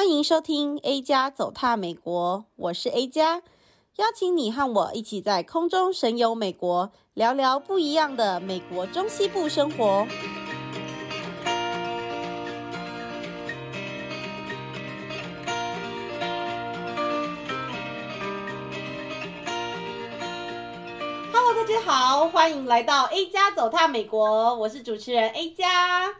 欢迎收听 A 加走踏美国，我是 A 加，邀请你和我一起在空中神游美国，聊聊不一样的美国中西部生活。Hello，大家好，欢迎来到 A 加走踏美国，我是主持人 A 加。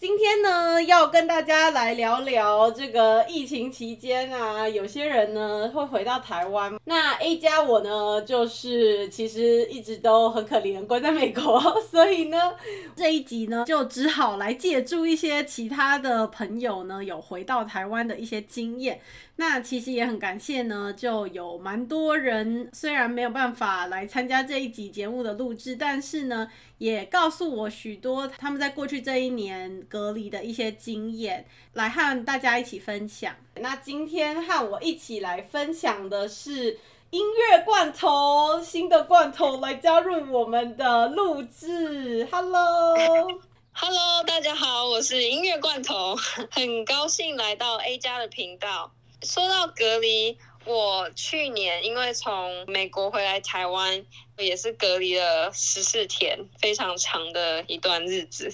今天呢，要跟大家来聊聊这个疫情期间啊，有些人呢会回到台湾。那 A 加我呢，就是其实一直都很可怜，关在美国，所以呢，这一集呢就只好来借助一些其他的朋友呢有回到台湾的一些经验。那其实也很感谢呢，就有蛮多人虽然没有办法来参加这一集节目的录制，但是呢，也告诉我许多他们在过去这一年隔离的一些经验，来和大家一起分享。那今天和我一起来分享的是音乐罐头，新的罐头来加入我们的录制。Hello，Hello，大家好，我是音乐罐头，很高兴来到 A 加的频道。说到隔离，我去年因为从美国回来台湾，也是隔离了十四天，非常长的一段日子，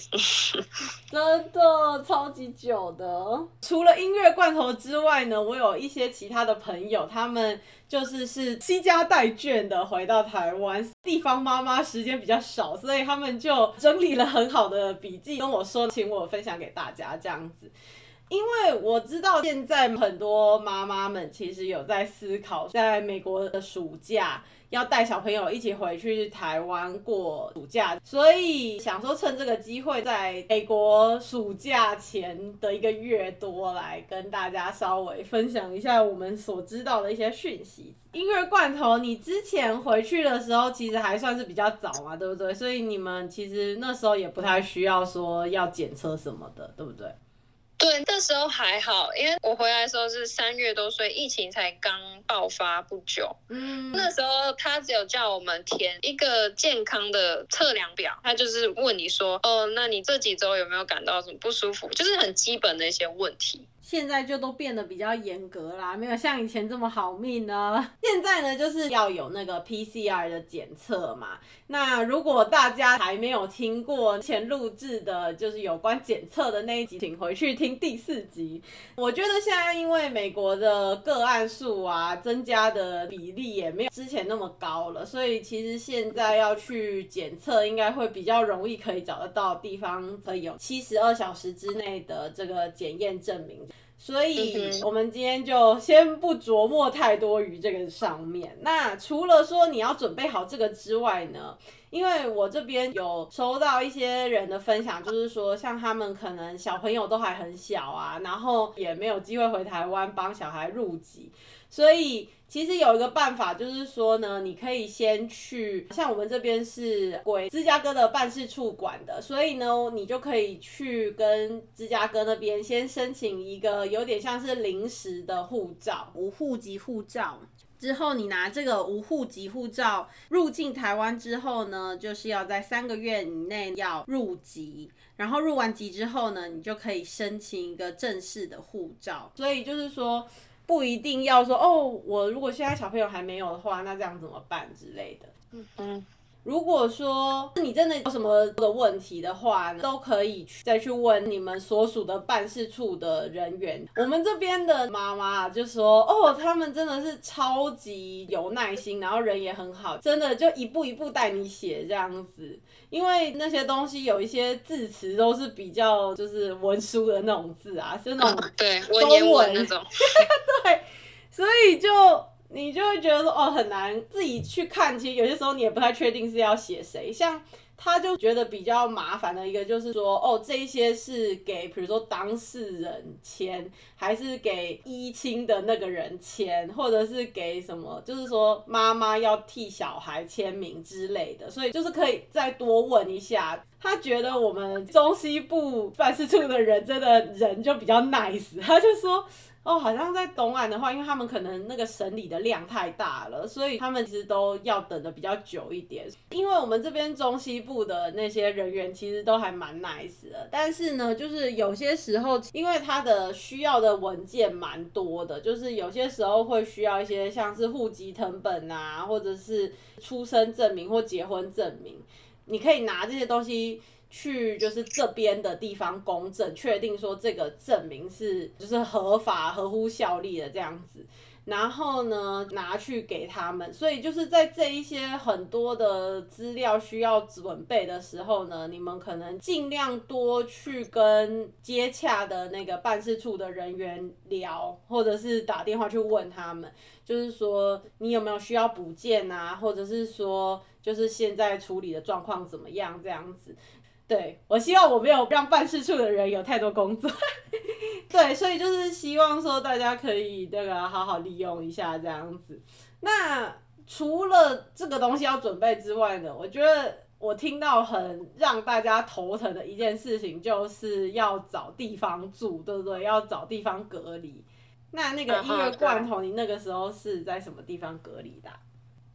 真的超级久的。除了音乐罐头之外呢，我有一些其他的朋友，他们就是是携家带眷的回到台湾，地方妈妈时间比较少，所以他们就整理了很好的笔记跟我说，请我分享给大家这样子。因为我知道现在很多妈妈们其实有在思考，在美国的暑假要带小朋友一起回去台湾过暑假，所以想说趁这个机会，在美国暑假前的一个月多来跟大家稍微分享一下我们所知道的一些讯息。音乐罐头，你之前回去的时候其实还算是比较早嘛，对不对？所以你们其实那时候也不太需要说要检测什么的，对不对？对，那时候还好，因为我回来的时候是三月多，所以疫情才刚爆发不久。嗯，那时候他只有叫我们填一个健康的测量表，他就是问你说，哦，那你这几周有没有感到什么不舒服？就是很基本的一些问题。现在就都变得比较严格啦，没有像以前这么好命呢。现在呢，就是要有那个 PCR 的检测嘛。那如果大家还没有听过前录制的，就是有关检测的那一集，请回去听第四集。我觉得现在因为美国的个案数啊，增加的比例也没有之前那么高了，所以其实现在要去检测，应该会比较容易可以找得到地方，可以有七十二小时之内的这个检验证明。所以，我们今天就先不琢磨太多于这个上面。那除了说你要准备好这个之外呢，因为我这边有收到一些人的分享，就是说像他们可能小朋友都还很小啊，然后也没有机会回台湾帮小孩入籍，所以。其实有一个办法，就是说呢，你可以先去，像我们这边是归芝加哥的办事处管的，所以呢，你就可以去跟芝加哥那边先申请一个有点像是临时的护照，无户籍护照。之后你拿这个无户籍护照入境台湾之后呢，就是要在三个月以内要入籍，然后入完籍之后呢，你就可以申请一个正式的护照。所以就是说。不一定要说哦，我如果现在小朋友还没有的话，那这样怎么办之类的。嗯嗯。如果说你真的有什么的问题的话，都可以去再去问你们所属的办事处的人员。我们这边的妈妈就说，哦，他们真的是超级有耐心，然后人也很好，真的就一步一步带你写这样子。因为那些东西有一些字词都是比较就是文书的那种字啊，是那种对文言文那种，对，所以就。你就会觉得说哦，很难自己去看，其实有些时候你也不太确定是要写谁。像他就觉得比较麻烦的一个就是说哦，这一些是给比如说当事人签，还是给依亲的那个人签，或者是给什么，就是说妈妈要替小孩签名之类的。所以就是可以再多问一下。他觉得我们中西部办事处的人真的人就比较 nice，他就说。哦，好像在东岸的话，因为他们可能那个审理的量太大了，所以他们其实都要等的比较久一点。因为我们这边中西部的那些人员其实都还蛮 nice 的，但是呢，就是有些时候，因为他的需要的文件蛮多的，就是有些时候会需要一些像是户籍成本啊，或者是出生证明或结婚证明，你可以拿这些东西去，就是这边的地方公证，确定说这个证明是就是合法、合乎效力的这样子。然后呢，拿去给他们，所以就是在这一些很多的资料需要准备的时候呢，你们可能尽量多去跟接洽的那个办事处的人员聊，或者是打电话去问他们，就是说你有没有需要补件啊，或者是说就是现在处理的状况怎么样这样子。对，我希望我没有让办事处的人有太多工作，对，所以就是希望说大家可以这个好好利用一下这样子。那除了这个东西要准备之外呢，我觉得我听到很让大家头疼的一件事情，就是要找地方住，对不对？要找地方隔离。那那个音乐罐头，你那个时候是在什么地方隔离的啊？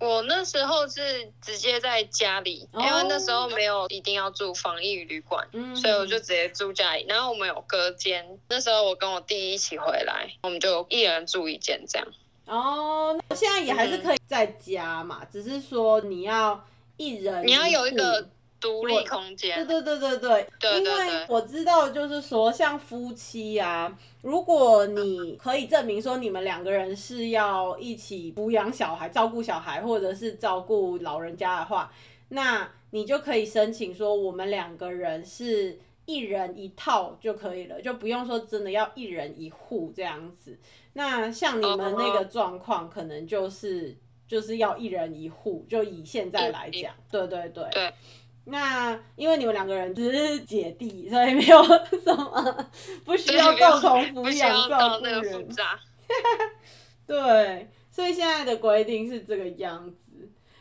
我那时候是直接在家里，因为那时候没有一定要住防疫旅馆，哦、所以我就直接住家里。然后我们有隔间，那时候我跟我弟一起回来，我们就一人住一间这样。哦，现在也还是可以在家嘛，嗯、只是说你要一人，你要有一个。独立空间，对对对对对，对，因为我知道，就是说，像夫妻啊，如果你可以证明说你们两个人是要一起抚养小孩、照顾小孩，或者是照顾老人家的话，那你就可以申请说，我们两个人是一人一套就可以了，就不用说真的要一人一户这样子。那像你们那个状况，可能就是就是要一人一户，就以现在来讲，对对对。对那因为你们两个人只是姐弟，所以没有什么不需要共同抚养照顾人。对，所以现在的规定是这个样子。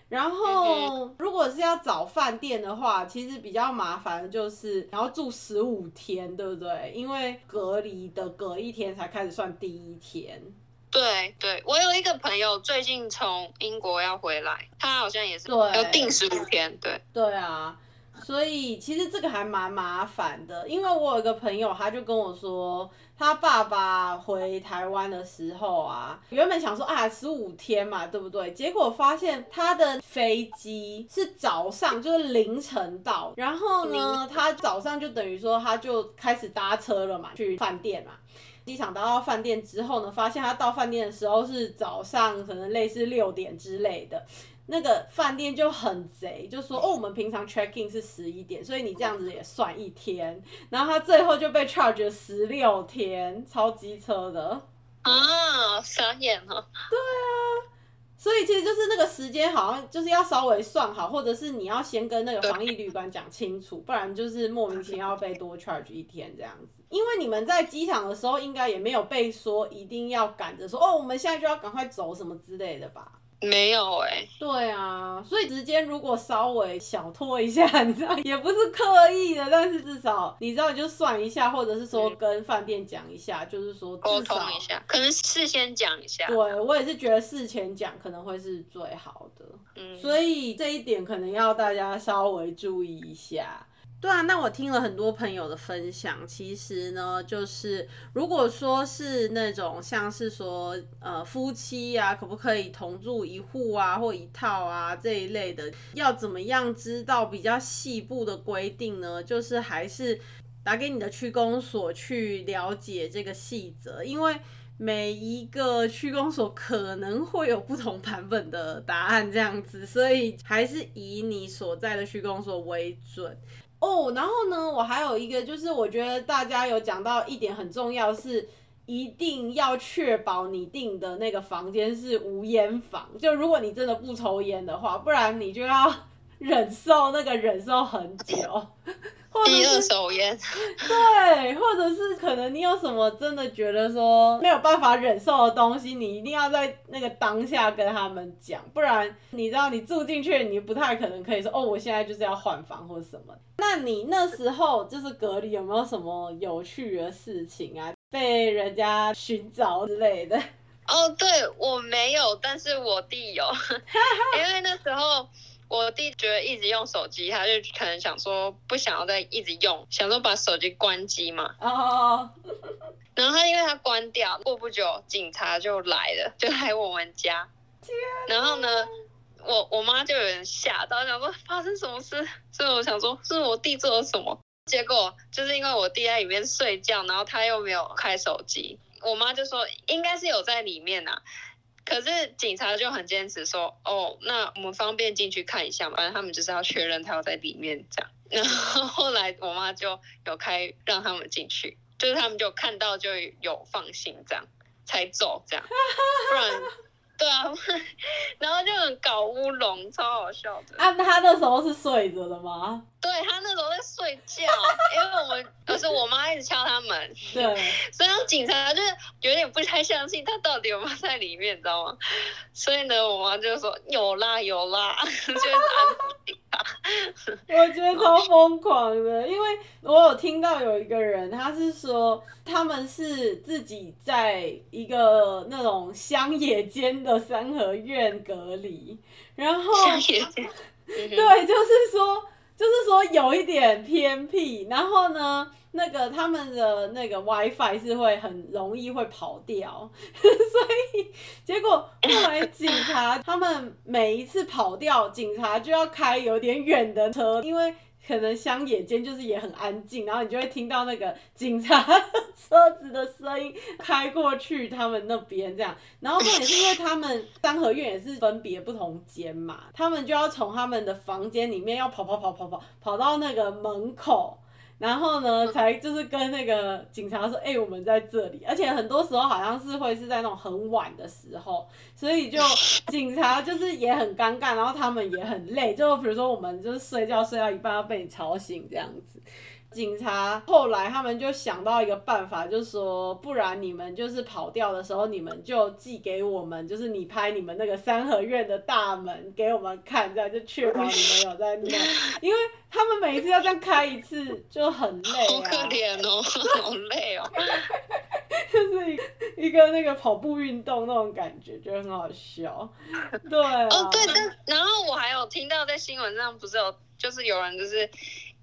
然后如果是要找饭店的话，其实比较麻烦的就是你要住十五天，对不对？因为隔离的隔一天才开始算第一天。对对，我有一个朋友最近从英国要回来，他好像也是要定十五天。对对啊，所以其实这个还蛮麻烦的，因为我有一个朋友，他就跟我说，他爸爸回台湾的时候啊，原本想说啊十五天嘛，对不对？结果发现他的飞机是早上就是凌晨到，然后呢，他早上就等于说他就开始搭车了嘛，去饭店嘛。机场到到饭店之后呢，发现他到饭店的时候是早上，可能类似六点之类的。那个饭店就很贼，就说哦，我们平常 check in 是十一点，所以你这样子也算一天。然后他最后就被 charge 了十六天，超机车的啊，傻眼了。对啊。所以其实就是那个时间好像就是要稍微算好，或者是你要先跟那个防疫旅馆讲清楚，不然就是莫名其妙被多 charge 一天这样子。因为你们在机场的时候应该也没有被说一定要赶着说哦，我们现在就要赶快走什么之类的吧。没有哎、欸，对啊，所以时间如果稍微小拖一下，你知道也不是刻意的，但是至少你知道你就算一下，或者是说跟饭店讲一下，嗯、就是说沟通一下，可能事先讲一下。对，我也是觉得事前讲可能会是最好的，嗯，所以这一点可能要大家稍微注意一下。对啊，那我听了很多朋友的分享，其实呢，就是如果说是那种像是说呃夫妻啊，可不可以同住一户啊或一套啊这一类的，要怎么样知道比较细部的规定呢？就是还是打给你的区公所去了解这个细则，因为每一个区公所可能会有不同版本的答案这样子，所以还是以你所在的区公所为准。哦然后呢，我还有一个，就是我觉得大家有讲到一点很重要，是一定要确保你订的那个房间是无烟房。就如果你真的不抽烟的话，不然你就要 忍受那个忍受很久。第二手烟，对，或者是可能你有什么真的觉得说没有办法忍受的东西，你一定要在那个当下跟他们讲，不然你知道你住进去，你不太可能可以说哦，我现在就是要换房或什么。那你那时候就是隔离有没有什么有趣的事情啊？被人家寻找之类的？哦，对，我没有，但是我弟有，因为那时候。我弟觉得一直用手机，他就可能想说不想要再一直用，想说把手机关机嘛。哦。然后他因为他关掉，过不久警察就来了，就来我们家。然后呢，我我妈就有点吓到，想说发生什么事，所以我想说是我弟做了什么。结果就是因为我弟在里面睡觉，然后他又没有开手机，我妈就说应该是有在里面呐、啊。可是警察就很坚持说，哦，那我们方便进去看一下嘛，反正他们就是要确认他有在里面这样。然后后来我妈就有开让他们进去，就是他们就看到就有放心这样才走这样，不然。对啊，然后就很搞乌龙，超好笑的。啊，他那时候是睡着的吗？对，他那时候在睡觉，因为我们，可是我妈一直敲他门。对，所以警察就是有点不太相信他到底有没有在里面，你知道吗？所以呢，我妈就说有啦有啦，就是安抚他。我觉得超疯狂的，因为我有听到有一个人，他是说他们是自己在一个那种乡野间的三合院隔离，然后乡野间，对，就是说，就是说有一点偏僻，然后呢，那个他们的那个 WiFi 是会很容易会跑掉，所以结果后来警察他们每一次跑掉，警察就要开有点远的车，因为。可能乡野间就是也很安静，然后你就会听到那个警察车子的声音开过去，他们那边这样。然后重点是因为他们三合院也是分别不同间嘛，他们就要从他们的房间里面要跑跑跑跑跑跑到那个门口。然后呢，才就是跟那个警察说，哎、欸，我们在这里，而且很多时候好像是会是在那种很晚的时候，所以就 警察就是也很尴尬，然后他们也很累，就比如说我们就是睡觉睡到一半要被你吵醒这样子。警察后来他们就想到一个办法，就说不然你们就是跑掉的时候，你们就寄给我们，就是你拍你们那个三合院的大门给我们看，这样就确保你们有在那，因为他们每一次要这样开一次就很累啊，好可怜哦，好累哦，就是一个一个那个跑步运动那种感觉，就很好笑。对啊，哦对，但然后我还有听到在新闻上不是有，就是有人就是。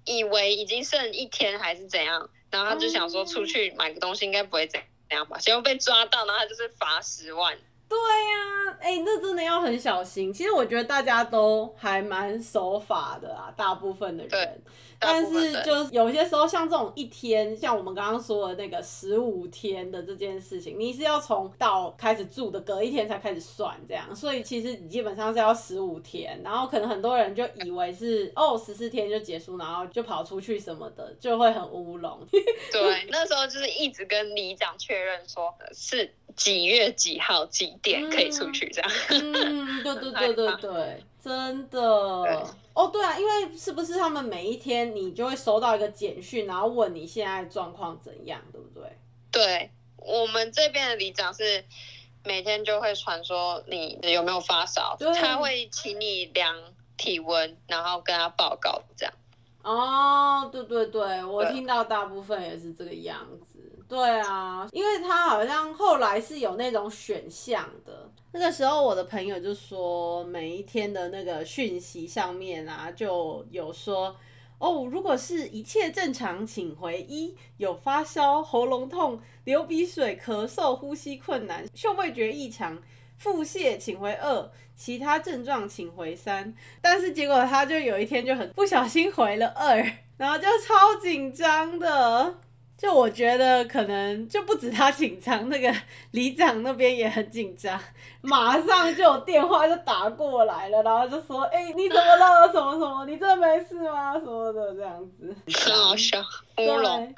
以为已经剩一天还是怎样，然后他就想说出去买个东西应该不会怎样吧，结果被抓到，然后他就是罚十万。对呀、啊，哎、欸，那真的要很小心。其实我觉得大家都还蛮守法的啊，大部分的人。但是就是有些时候，像这种一天，像我们刚刚说的那个十五天的这件事情，你是要从到开始住的隔一天才开始算这样，所以其实你基本上是要十五天，然后可能很多人就以为是哦十四天就结束，然后就跑出去什么的，就会很乌龙。对，那时候就是一直跟里长确认说是几月几号几点可以出去这样。嗯，对对对对 对。真的哦，对啊，因为是不是他们每一天你就会收到一个简讯，然后问你现在状况怎样，对不对？对，我们这边的里长是每天就会传说你有没有发烧，他会请你量体温，然后跟他报告这样。哦，对对对，我听到大部分也是这个样子。对啊，因为他好像后来是有那种选项的。那个时候，我的朋友就说，每一天的那个讯息上面啊，就有说，哦，如果是一切正常，请回一；有发烧、喉咙痛、流鼻水、咳嗽、呼吸困难、嗅味觉异常、腹泻，请回二；其他症状，请回三。但是结果他就有一天就很不小心回了二，然后就超紧张的。就我觉得可能就不止他紧张，那个里长那边也很紧张，马上就有电话就打过来了，然后就说：“哎、欸，你怎么了？什么什么？你真的没事吗？什么的这样子。”很好笑，乌龙。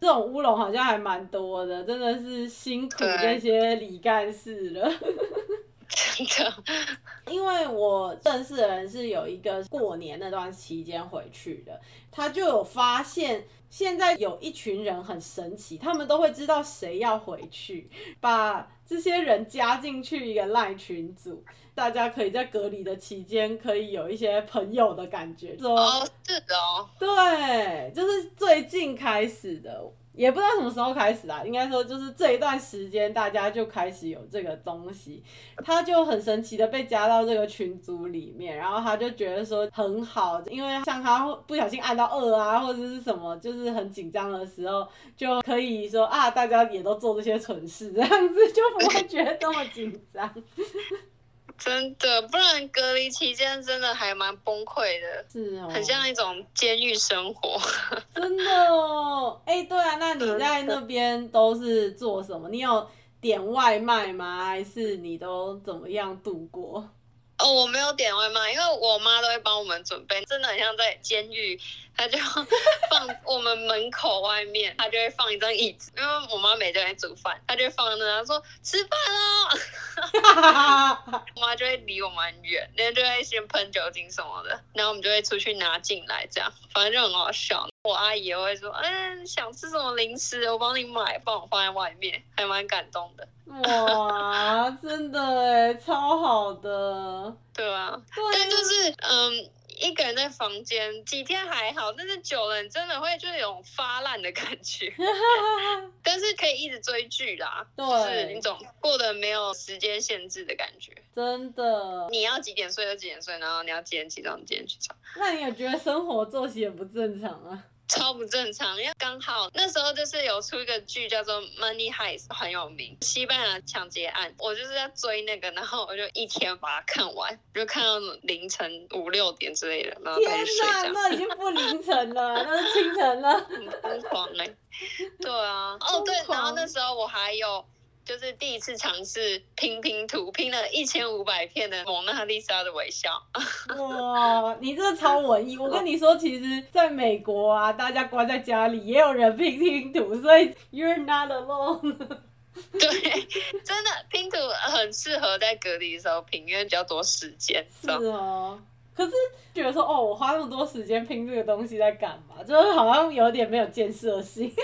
这种乌龙好像还蛮多的，真的是辛苦这些李干事了。真的，因为我认识的人是有一个过年那段期间回去的，他就有发现。现在有一群人很神奇，他们都会知道谁要回去，把这些人加进去一个赖群组，大家可以在隔离的期间可以有一些朋友的感觉。说哦，是的哦，对，就是最近开始的。也不知道什么时候开始啊，应该说就是这一段时间大家就开始有这个东西，他就很神奇的被加到这个群组里面，然后他就觉得说很好，因为像他不小心按到二啊或者是什么，就是很紧张的时候就可以说啊，大家也都做这些蠢事，这样子就不会觉得这么紧张。真的，不然隔离期间真的还蛮崩溃的，是哦，很像一种监狱生活。真的哦，哎、欸，对啊，那你在那边都是做什么？你有点外卖吗？还是你都怎么样度过？哦，我没有点外卖，因为我妈都会帮我们准备，真的很像在监狱。她就 放我们门口外面，她就会放一张椅子，因为我妈每天在煮饭，她就放在那，她说吃饭喽。我妈就会离我们很远，那就会先喷酒精什么的，然后我们就会出去拿进来，这样反正就很好笑。我阿姨也会说，嗯、欸，想吃什么零食，我帮你买，帮我放在外面，还蛮感动的。哇，真的哎，超好的。对啊，对，但就是嗯。一个人在房间几天还好，但是久了你真的会就有种发烂的感觉。但是可以一直追剧啦，对，就是那种过得没有时间限制的感觉。真的，你要几点睡就几点睡，然后你要几点起床几点起床。那你有觉得生活作息也不正常啊？超不正常，因为刚好那时候就是有出一个剧叫做《Money Heist》，很有名，西班牙抢劫案。我就是在追那个，然后我就一天把它看完，就看到凌晨五六点之类的，然后再去睡觉。天哪，那已经不凌晨了，那是清晨了。很 疯狂哎、欸！对啊，哦对，然后那时候我还有。就是第一次尝试拼拼图，拼了一千五百片的蒙娜丽莎的微笑。哇，你这超文艺！我跟你说，其实在美国啊，大家关在家里也有人拼拼图，所以 you're not alone。对，真的拼图很适合在隔离的时候拼，因为比较多时间。是哦，可是觉得说，哦，我花那么多时间拼这个东西在干嘛？就是好像有点没有建设性。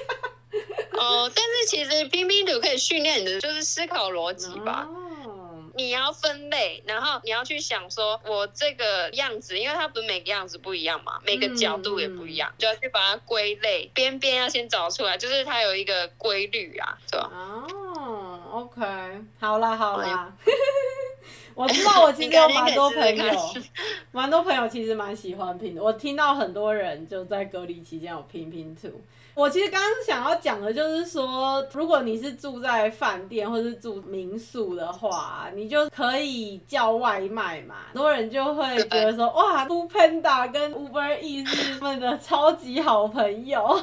哦，但是其实拼拼图可以训练你的就是思考逻辑吧。Oh. 你要分类，然后你要去想说，我这个样子，因为它不是每个样子不一样嘛，每个角度也不一样，嗯、就要去把它归类，边边要先找出来，就是它有一个规律啊，是吧？哦、oh,，OK，好啦好啦，我知道我其实有蛮 多朋友，蛮多朋友其实蛮喜欢拼的，我听到很多人就在隔离期间有拼拼图。我其实刚刚想要讲的就是说，如果你是住在饭店或是住民宿的话，你就可以叫外卖嘛。很多人就会觉得说，哇，Foodpanda 跟 Uber Eats 是他们的超级好朋友。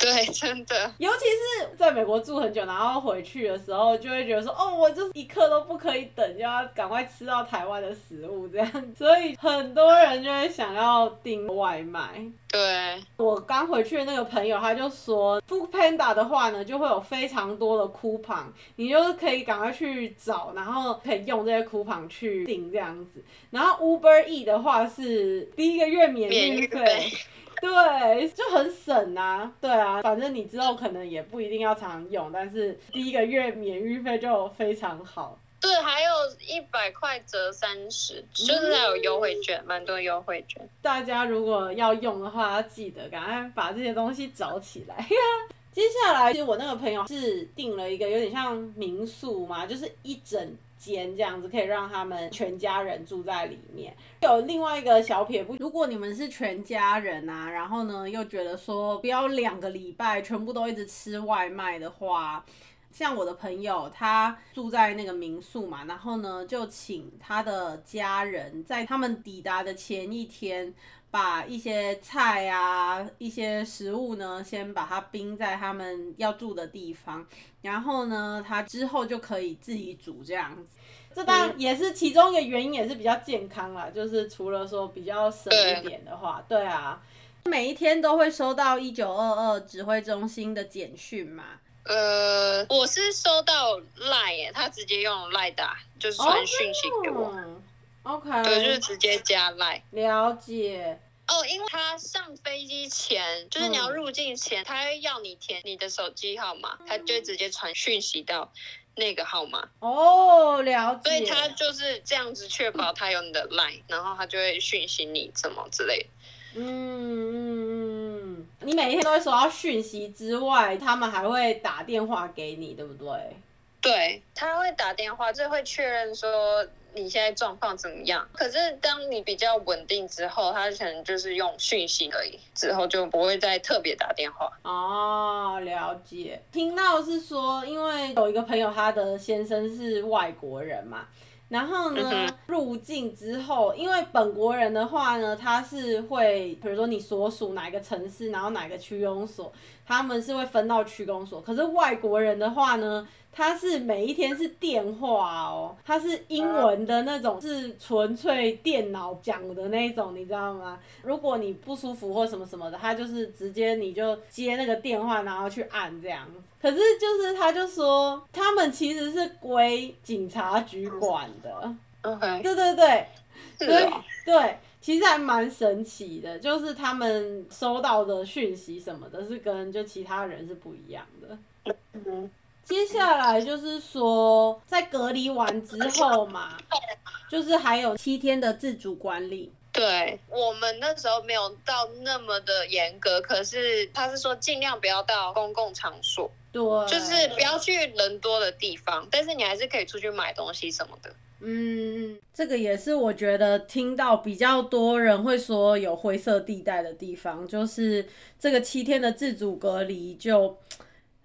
对，真的，尤其是在美国住很久，然后回去的时候，就会觉得说，哦，我就是一刻都不可以等，就要赶快吃到台湾的食物这样。所以很多人就会想要订外卖。对，我刚回去的那个朋友，他就说，Foodpanda 的话呢，就会有非常多的 coupon，你就是可以赶快去找，然后可以用这些 coupon 去订这样子。然后 Uber E 的话是第一个月免运费。对，就很省啊，对啊，反正你之后可能也不一定要常用，但是第一个月免运费就非常好。对，还有一百块折三十，就是还有优惠券，蛮、嗯、多优惠券。大家如果要用的话，要记得赶快把这些东西找起来。接下来，其实我那个朋友是订了一个有点像民宿嘛，就是一整。间这样子可以让他们全家人住在里面。有另外一个小撇步，如果你们是全家人啊，然后呢又觉得说不要两个礼拜全部都一直吃外卖的话，像我的朋友他住在那个民宿嘛，然后呢就请他的家人在他们抵达的前一天，把一些菜啊、一些食物呢，先把它冰在他们要住的地方，然后呢，他之后就可以自己煮这样子。这当然也是其中一个原因，也是比较健康啦。就是除了说比较省一点的话，对，啊，每一天都会收到一九二二指挥中心的简讯嘛。呃，我是收到 Line 耶，他直接用 Line 打，就是传讯息给我。哦 OK，对，就是直接加 Line。了解。哦，因为他上飞机前，就是你要入境前，嗯、他会要你填你的手机号码，他就直接传讯息到那个号码。哦，了解。所以他就是这样子确保他有你的 Line，，然后他就会讯息你什么之类的。嗯嗯嗯。你每一天都会收到讯息之外，他们还会打电话给你，对不对？对，他会打电话，就会确认说你现在状况怎么样。可是当你比较稳定之后，他可能就是用讯息而已，之后就不会再特别打电话。哦，了解。听到是说，因为有一个朋友，他的先生是外国人嘛。然后呢，嗯、入境之后，因为本国人的话呢，他是会，比如说你所属哪一个城市，然后哪个区公所，他们是会分到区公所。可是外国人的话呢，他是每一天是电话哦，他是英文的那种，是纯粹电脑讲的那种，你知道吗？如果你不舒服或什么什么的，他就是直接你就接那个电话，然后去按这样。可是就是，他就说他们其实是归警察局管的。OK，对对对，对、哦、对，其实还蛮神奇的，就是他们收到的讯息什么的，是跟就其他人是不一样的。嗯，接下来就是说，在隔离完之后嘛，就是还有七天的自主管理。对，我们那时候没有到那么的严格，可是他是说尽量不要到公共场所，对，就是不要去人多的地方，但是你还是可以出去买东西什么的。嗯，这个也是我觉得听到比较多人会说有灰色地带的地方，就是这个七天的自主隔离就，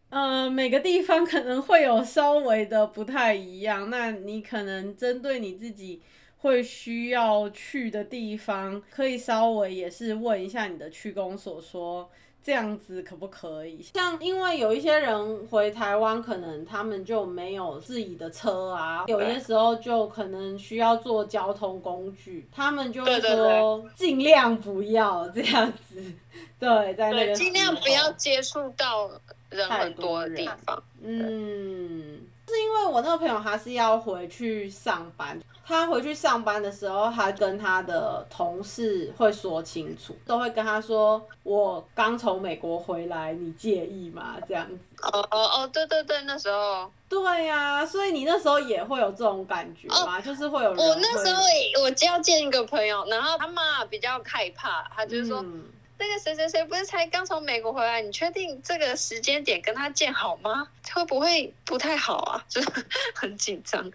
呃，每个地方可能会有稍微的不太一样，那你可能针对你自己。会需要去的地方，可以稍微也是问一下你的区公所，说这样子可不可以？像因为有一些人回台湾，可能他们就没有自己的车啊，有些时候就可能需要坐交通工具，他们就会说尽量不要这样子。对，在那个尽量不要接触到人很多的地方。嗯，是因为我那个朋友他是要回去上班。他回去上班的时候，他跟他的同事会说清楚，都会跟他说：“我刚从美国回来，你介意吗？”这样子。哦哦哦，对对对，那时候。对呀、啊，所以你那时候也会有这种感觉吗？哦、就是会有人会。我那时候我就要见一个朋友，然后他妈比较害怕，他就是说。嗯那个谁谁谁不是才刚从美国回来？你确定这个时间点跟他见好吗？会不会不太好啊？就是很紧张。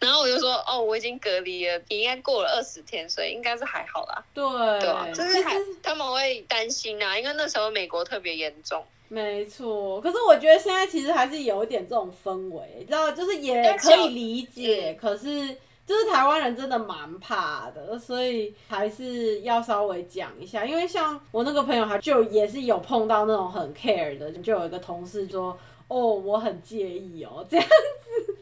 然后我就说，哦，我已经隔离了，你应该过了二十天，所以应该是还好啦。对，对啊，就是还他们会担心啊，因为那时候美国特别严重。没错，可是我觉得现在其实还是有一点这种氛围，你知道，就是也可以理解，可是。就是台湾人真的蛮怕的，所以还是要稍微讲一下。因为像我那个朋友，他就也是有碰到那种很 care 的，就有一个同事说：“哦，我很介意哦，这样子。”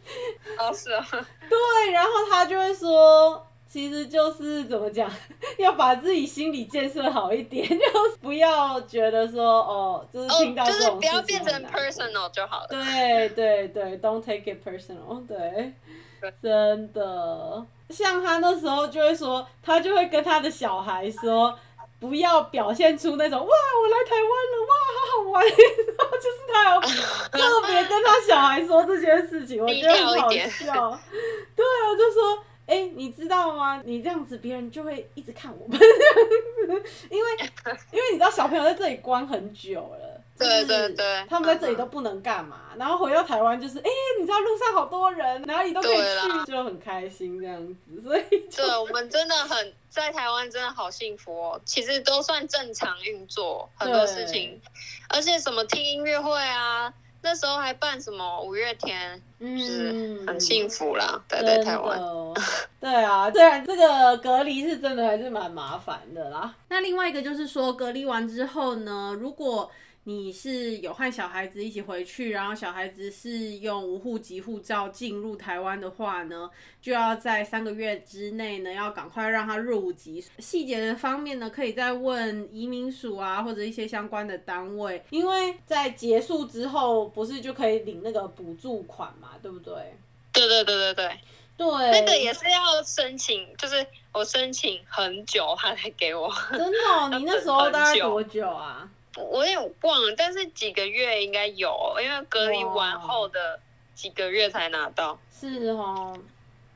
哦，是啊。对，然后他就会说，其实就是怎么讲，要把自己心理建设好一点，就是不要觉得说哦，就是听到这种不要变成 personal 就好了。对对对，don't take it personal，对。真的，像他那时候就会说，他就会跟他的小孩说，不要表现出那种哇，我来台湾了，哇，好好玩，然后就是他要特别跟他小孩说这件事情，我觉得很好笑。对啊，就说，哎、欸，你知道吗？你这样子，别人就会一直看我们 因为因为你知道小朋友在这里关很久了。对对对，他们在这里都不能干嘛，然后回到台湾就是，哎，你知道路上好多人，哪里都可以去，就很开心这样子，所以对，我们真的很在台湾真的好幸福哦，其实都算正常运作很多事情，而且什么听音乐会啊，那时候还办什么五月天，嗯，很幸福啦，待在台湾。对啊，虽然这个隔离是真的还是蛮麻烦的啦。那另外一个就是说，隔离完之后呢，如果你是有和小孩子一起回去，然后小孩子是用无户籍护照进入台湾的话呢，就要在三个月之内呢，要赶快让他入籍。细节的方面呢，可以再问移民署啊，或者一些相关的单位，因为在结束之后，不是就可以领那个补助款嘛，对不对？对对对对对对，那个也是要申请，就是我申请很久，他才给我。真的哦？你那时候大概 多久啊？我也忘了，但是几个月应该有，因为隔离完后的几个月才拿到。是哦，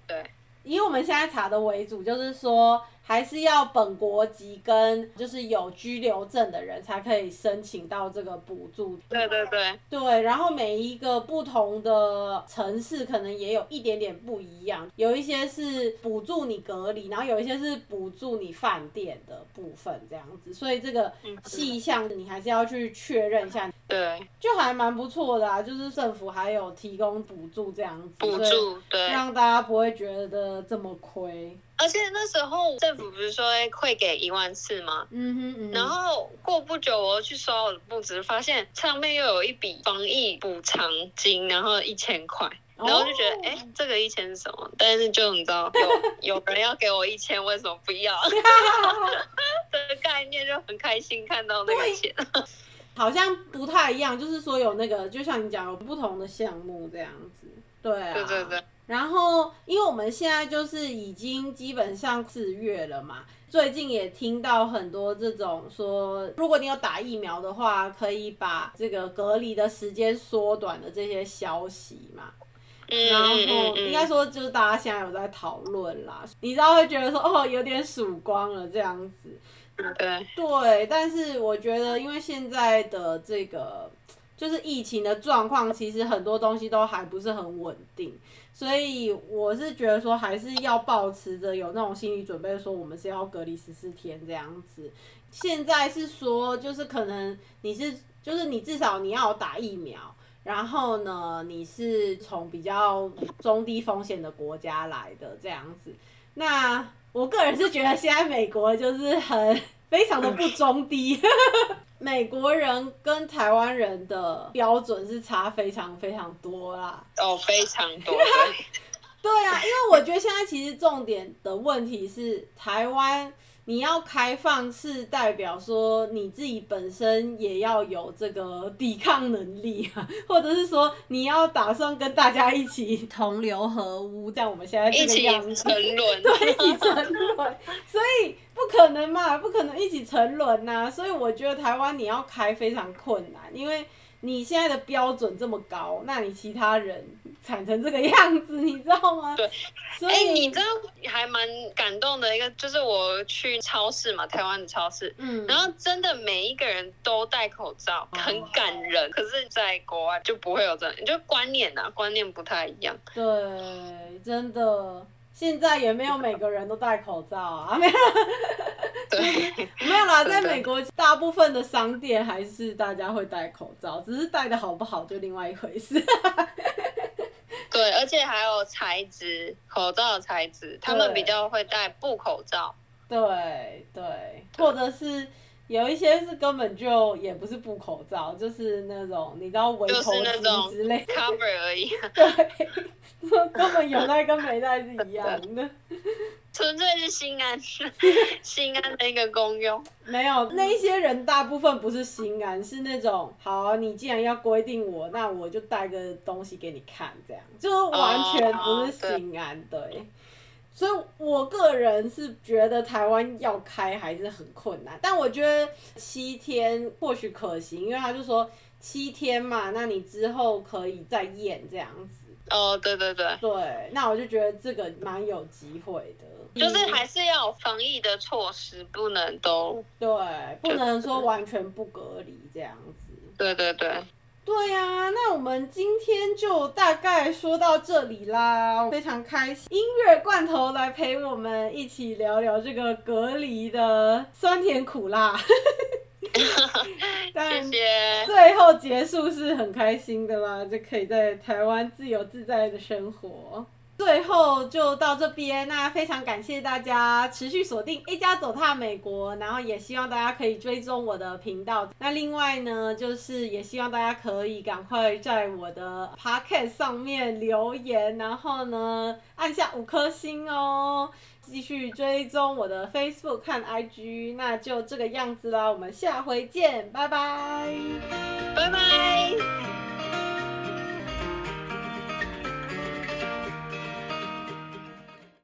对，以我们现在查的为主，就是说还是要本国籍跟就是有居留证的人才可以申请到这个补助。对对对对，然后每一个不同的城市可能也有一点点不一样，有一些是补助你隔离，然后有一些是补助你饭店的部分这样子，所以这个细项你还是要去确认一下。对，就还蛮不错的啊，就是政府还有提供补助这样子，补助对，让大家不会觉得这么亏。而且那时候政府不是说会给一万四吗？嗯哼嗯。然后过不久，我又去刷我的簿子，发现上面又有一笔防疫补偿金，然后一千块，然后就觉得，哎、哦，这个一千是什么？但是就你知道，有有人要给我一千，为什么不要？这个概念就很开心，看到那个钱。好像不太一样，就是说有那个，就像你讲有不同的项目这样子，对啊。对对对。然后，因为我们现在就是已经基本上四月了嘛，最近也听到很多这种说，如果你有打疫苗的话，可以把这个隔离的时间缩短的这些消息嘛。嗯。然后应该说就是大家现在有在讨论啦，你知道会觉得说哦，有点曙光了这样子。对对，但是我觉得，因为现在的这个就是疫情的状况，其实很多东西都还不是很稳定，所以我是觉得说，还是要保持着有那种心理准备，说我们是要隔离十四天这样子。现在是说，就是可能你是，就是你至少你要打疫苗，然后呢，你是从比较中低风险的国家来的这样子，那。我个人是觉得现在美国就是很非常的不中低，美国人跟台湾人的标准是差非常非常多啦。哦，非常多。对啊，因为我觉得现在其实重点的问题是台湾。你要开放是代表说你自己本身也要有这个抵抗能力啊，或者是说你要打算跟大家一起同流合污，像我们现在这个样子，对，一起沉沦，所以不可能嘛，不可能一起沉沦呐，所以我觉得台湾你要开非常困难，因为。你现在的标准这么高，那你其他人产成这个样子，你知道吗？对，所以、欸、你知道还蛮感动的一个，就是我去超市嘛，台湾的超市，嗯，然后真的每一个人都戴口罩，很感人。哦、可是，在国外就不会有这样，就观念啊，观念不太一样。对，真的。现在也没有每个人都戴口罩啊，没有，对，没有啦，在美国大部分的商店还是大家会戴口罩，只是戴的好不好就另外一回事。对，而且还有材质，口罩的材质，他们比较会戴布口罩。对对，或者是有一些是根本就也不是布口罩，就是那种你知道围头巾之类，cover 而已。对。根本有戴跟没戴是一样的，纯粹是心安，心安的一个功用。没有，那一些人大部分不是心安，是那种好啊，你既然要规定我，那我就带个东西给你看，这样就完全不是心安。Oh, oh, 对，所以我个人是觉得台湾要开还是很困难，但我觉得七天或许可行，因为他就说七天嘛，那你之后可以再验这样子。哦，oh, 对对对，对，那我就觉得这个蛮有机会的，就是还是要有防疫的措施，不能都对，不能说完全不隔离这样子。对对对，对呀、啊，那我们今天就大概说到这里啦，非常开心，音乐罐头来陪我们一起聊聊这个隔离的酸甜苦辣。但最后结束是很开心的啦，就可以在台湾自由自在的生活。最后就到这边，那非常感谢大家持续锁定 A 加走踏美国，然后也希望大家可以追踪我的频道。那另外呢，就是也希望大家可以赶快在我的 Podcast 上面留言，然后呢按下五颗星哦。继续追踪我的 Facebook 看 IG，那就这个样子啦，我们下回见，拜拜，拜拜。